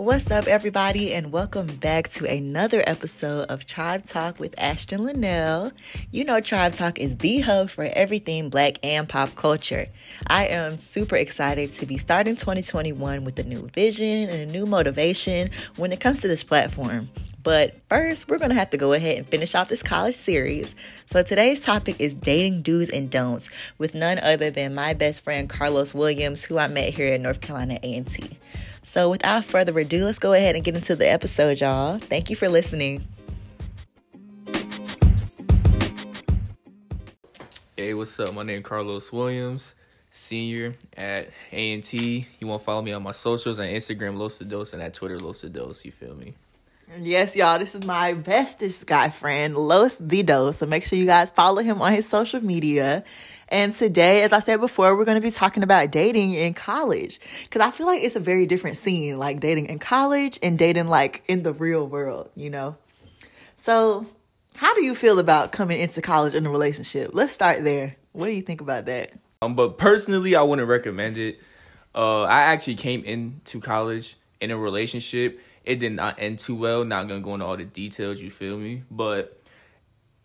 What's up, everybody, and welcome back to another episode of Tribe Talk with Ashton Linnell. You know, Tribe Talk is the hub for everything black and pop culture. I am super excited to be starting 2021 with a new vision and a new motivation when it comes to this platform. But first, we're going to have to go ahead and finish off this college series. So today's topic is dating do's and don'ts with none other than my best friend Carlos Williams, who I met here at North Carolina A&T. So without further ado, let's go ahead and get into the episode, y'all. Thank you for listening. Hey, what's up? My name is Carlos Williams, senior at A&T. You want to follow me on my socials on Instagram, Los Dos, and at Twitter, Los Dos. You feel me? Yes, y'all, this is my bestest guy friend, Los Dido. So make sure you guys follow him on his social media. And today, as I said before, we're going to be talking about dating in college because I feel like it's a very different scene, like dating in college and dating like in the real world, you know? So, how do you feel about coming into college in a relationship? Let's start there. What do you think about that? Um, but personally, I wouldn't recommend it. Uh, I actually came into college in a relationship it did not end too well. Not gonna go into all the details, you feel me? But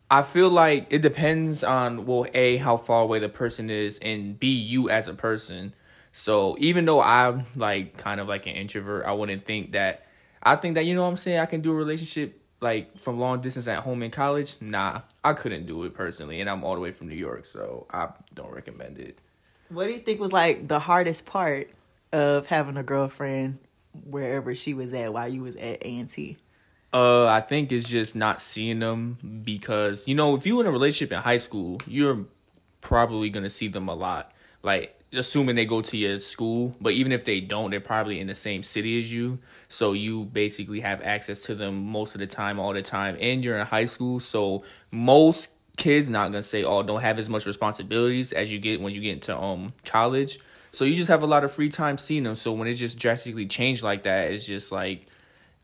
I feel like it depends on well, A, how far away the person is, and B, you as a person. So even though I'm like kind of like an introvert, I wouldn't think that I think that you know what I'm saying, I can do a relationship like from long distance at home in college. Nah, I couldn't do it personally, and I'm all the way from New York, so I don't recommend it. What do you think was like the hardest part of having a girlfriend wherever she was at while you was at A&T? Uh, I think it's just not seeing them because you know if you in a relationship in high school, you're probably gonna see them a lot. Like assuming they go to your school, but even if they don't, they're probably in the same city as you. So you basically have access to them most of the time, all the time, and you're in high school. So most kids not gonna say, "Oh, don't have as much responsibilities as you get when you get into um college." So you just have a lot of free time seeing them. So when it just drastically changed like that, it's just like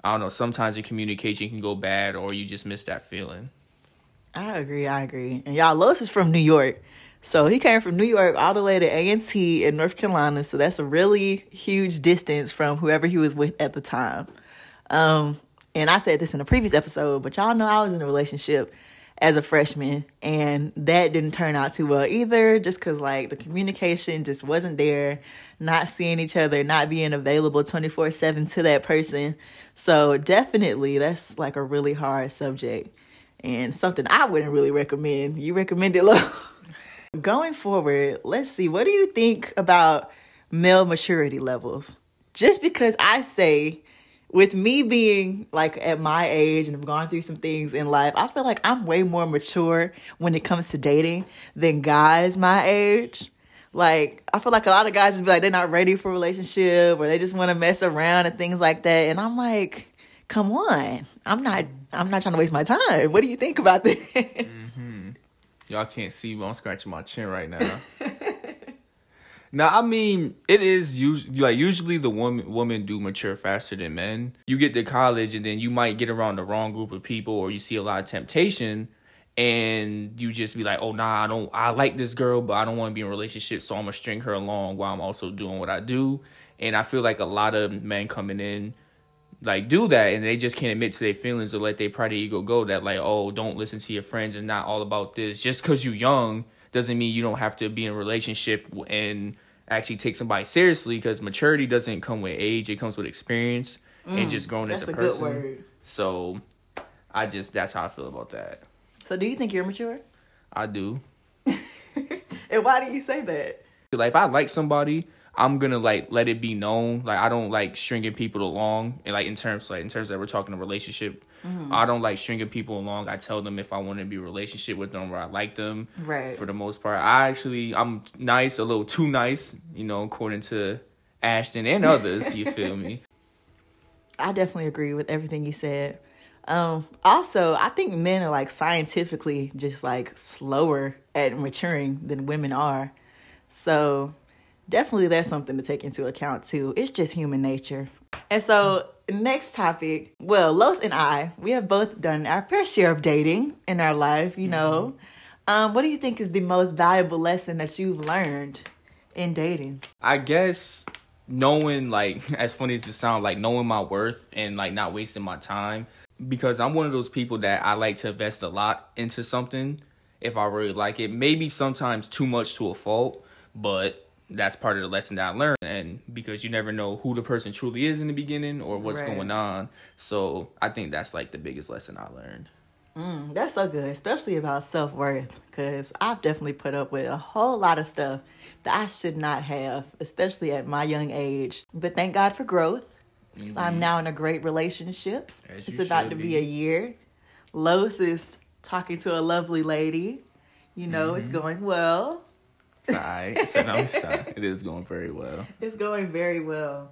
I don't know. Sometimes the communication can go bad, or you just miss that feeling. I agree. I agree. And y'all, Los is from New York, so he came from New York all the way to A and T in North Carolina. So that's a really huge distance from whoever he was with at the time. Um, and I said this in a previous episode, but y'all know I was in a relationship as a freshman and that didn't turn out too well either just because like the communication just wasn't there not seeing each other not being available 24-7 to that person. So definitely that's like a really hard subject and something i wouldn't really recommend. You recommend it low. going forward let's see what do you think about male maturity levels? Just because i say with me being like at my age and have gone through some things in life, I feel like I'm way more mature when it comes to dating than guys my age. Like I feel like a lot of guys just be like they're not ready for a relationship or they just want to mess around and things like that. And I'm like, come on, I'm not. I'm not trying to waste my time. What do you think about this? Mm-hmm. Y'all can't see, but I'm scratching my chin right now. Now, I mean, it is usually like usually the woman women do mature faster than men. You get to college and then you might get around the wrong group of people or you see a lot of temptation and you just be like, "Oh, nah, I don't I like this girl, but I don't want to be in a relationship, so I'm going to string her along while I'm also doing what I do." And I feel like a lot of men coming in like do that and they just can't admit to their feelings or let their pride ego go that like, "Oh, don't listen to your friends. It's not all about this. Just cuz you young doesn't mean you don't have to be in a relationship and actually take somebody seriously because maturity doesn't come with age it comes with experience mm, and just growing as a, a person. so i just that's how i feel about that. So do you think you're mature? I do. And why do you say that? Like if i like somebody I'm gonna like let it be known. Like I don't like stringing people along, and like in terms like in terms that we're talking a relationship, mm-hmm. I don't like stringing people along. I tell them if I want to be a relationship with them or I like them. Right. For the most part, I actually I'm nice, a little too nice, you know, according to Ashton and others. you feel me? I definitely agree with everything you said. Um, also, I think men are like scientifically just like slower at maturing than women are. So definitely that's something to take into account too. It's just human nature. And so, next topic. Well, Los and I, we have both done our fair share of dating in our life, you know. Mm-hmm. Um, what do you think is the most valuable lesson that you've learned in dating? I guess knowing like as funny as it sounds, like knowing my worth and like not wasting my time because I'm one of those people that I like to invest a lot into something if I really like it. Maybe sometimes too much to a fault, but that's part of the lesson that I learned. And because you never know who the person truly is in the beginning or what's Right. going on. So I think that's like the biggest lesson I learned. Mm, that's so good, especially about self worth, because I've definitely put up with a whole lot of stuff that I should not have, especially at my young age. But thank God for growth. 'cause I'm now in a great relationship. As it's about to be. be. a year. Los is talking to a lovely lady. You know, it's going well. It's I'm sorry. It is going very well. It's going very well.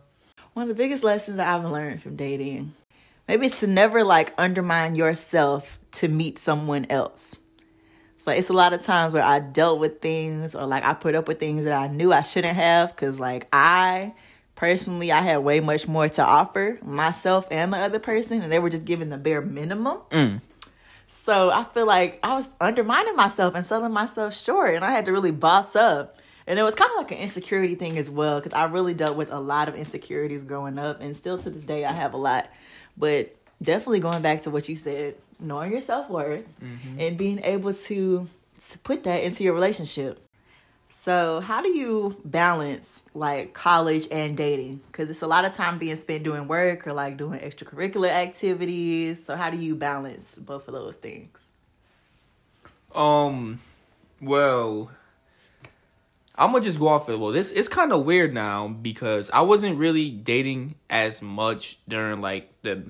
One of the biggest lessons that I've learned from dating, maybe it's to never like undermine yourself to meet someone else. It's like it's a lot of times where I dealt with things or like I put up with things that I knew I shouldn't have because like I personally I had way much more to offer myself and the other person and they were just giving the bare minimum. Mm. So I feel like I was undermining myself and selling myself short, and I had to really boss up. And it was kind of like an insecurity thing as well, because I really dealt with a lot of insecurities growing up, and still to this day I have a lot. But definitely going back to what you said, knowing your self worth mm-hmm. and being able to put that into your relationship. So, how do you balance like college and dating? Because it's a lot of time being spent doing work or like doing extracurricular activities. So, how do you balance both of those things? Um, well, I'm gonna just go off of well. This it's kind of weird now because I wasn't really dating as much during like the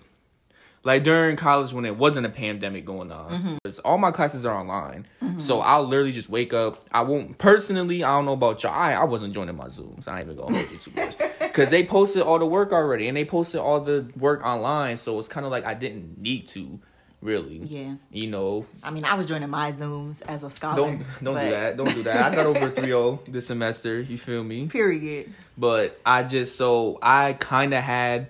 like during college when it wasn't a pandemic going on. Mm-hmm. 'Cause all my classes are online, mm-hmm. so I'll literally just wake up. I won't personally. I don't know about y'all. I, I wasn't joining my zooms. I ain't even gonna hold you too much because they posted all the work already and they posted all the work online. So it's kind of like I didn't need to really. Yeah. You know, I mean, I was joining my Zooms as a scholar. don't don't but- do that. Don't do that. I got over 3-0 this semester. You feel me? Period. But I just so I kind of had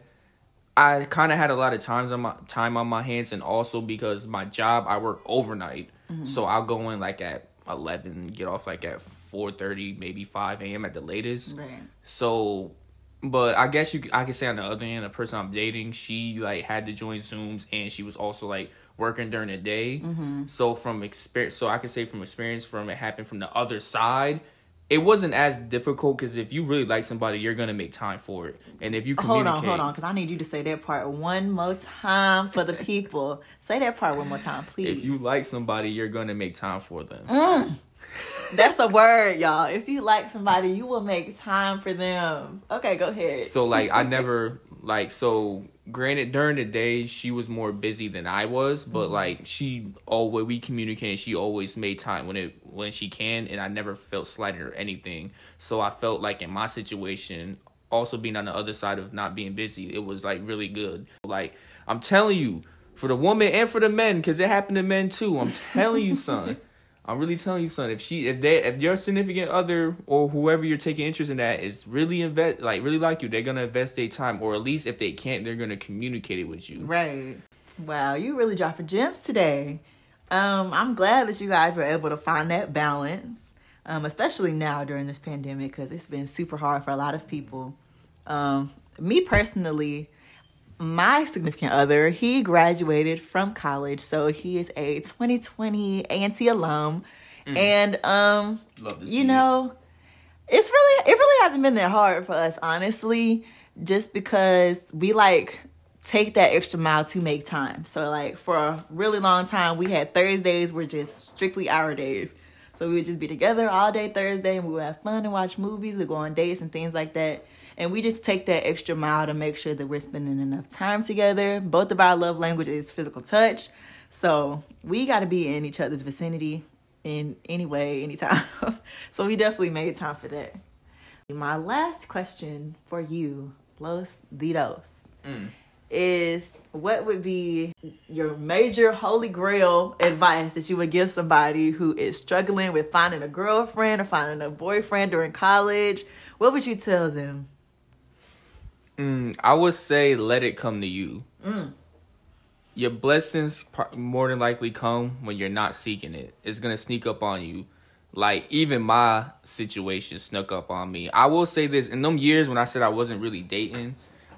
I kind of had a lot of times on my time on my hands, and also because my job I work overnight, mm-hmm. so I'll go in like at eleven, get off like at four thirty, maybe five a.m. at the latest. Right. So, but I guess you I could say on the other end, the person I'm dating, she like had to join Zooms, and she was also like working during the day. Mm-hmm. So from experience, so I could say from experience, from it happened from the other side. It wasn't as difficult because if you really like somebody, you're gonna make time for it, and if you communicate. Hold on, hold on, because I need you to say that part one more time for the people. say that part one more time, please. if you like somebody, you're gonna make time for them. Mm. That's a word, y'all. If you like somebody, you will make time for them. Okay, go ahead. So like I never like so granted during the day she was more busy than I was, but mm-hmm. like she always we communicated, she always made time when it when she can and I never felt slighted or anything. So I felt like in my situation, also being on the other side of not being busy, it was like really good. Like I'm telling you, for the woman and for the men, cause it happened to men too. I'm telling you, son. I'm really telling you, son. If she, if they, if your significant other or whoever you're taking interest in that is really invest, like really like you, they're gonna invest their time, or at least if they can't, they're gonna communicate it with you. Right. Wow, you really dropping gems today. Um, I'm glad that you guys were able to find that balance, um, especially now during this pandemic because it's been super hard for a lot of people. Um, me personally, my significant other, he graduated from college, so he is a 2020 A&T alum, and um, Love to see you it. know, it's really it really hasn't been that hard for us, honestly, just because we like take that extra mile to make time. So like for a really long time, we had Thursdays were just strictly our days. So we would just be together all day Thursday, and we would have fun and watch movies, and go on dates and things like that. And we just take that extra mile to make sure that we're spending enough time together. Both of our love language is physical touch. So we got to be in each other's vicinity in any way, anytime. so we definitely made time for that. My last question for you, Los Ditos, mm. is what would be your major holy grail advice that you would give somebody who is struggling with finding a girlfriend or finding a boyfriend during college? What would you tell them? Mm, I would say let it come to you. Your blessings more than likely come when you're not seeking it. It's gonna sneak up on you. like even my situation snuck up on me. I will say this: in them years when I said I wasn't really dating,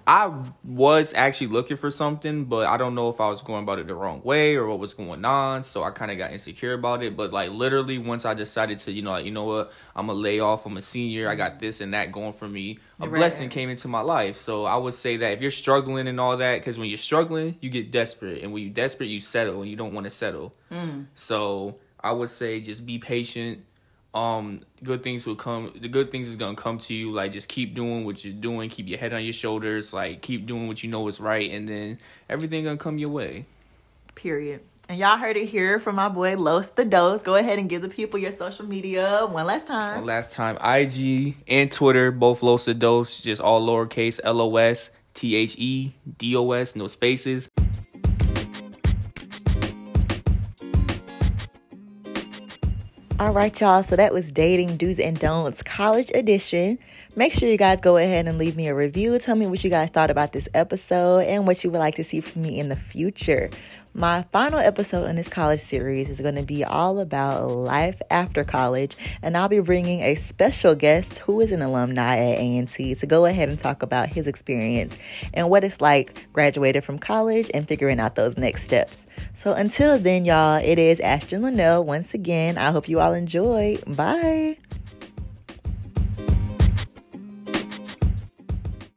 I was actually looking for something, but I don't know if I was going about it the wrong way or what was going on. So I kind of got insecure about it. But like literally, once I decided to, you know, like you know what, I'm gonna lay off. I'm a senior. I got this and that going for me. A Right. blessing came into my life. So I would say that if you're struggling and all that, because when you're struggling, you get desperate, and when you're desperate, you settle, and you don't want to settle. Mm. So I would say just be patient. Um, good things will come. The good things is gonna come to you. Like just keep doing what you're doing. Keep your head on your shoulders. Like keep doing what you know is right, and then everything gonna come your way. Period. And y'all heard it here from my boy Los the Dos. Go ahead and give the people your social media one last time. Last time, IG and Twitter both Los the Dos, just all lowercase L O S T H E D O S, no spaces. All right, y'all. So that was Dating Do's and Don'ts College Edition. Make sure you guys go ahead and leave me a review. Tell me what you guys thought about this episode and what you would like to see from me in the future. My final episode in this college series is going to be all about life after college, and I'll be bringing a special guest who is an alumni at A&T to go ahead and talk about his experience and what it's like graduating from college and figuring out those next steps. So until then, y'all, it is Ashton Linnell once again. I hope you all enjoy. Bye.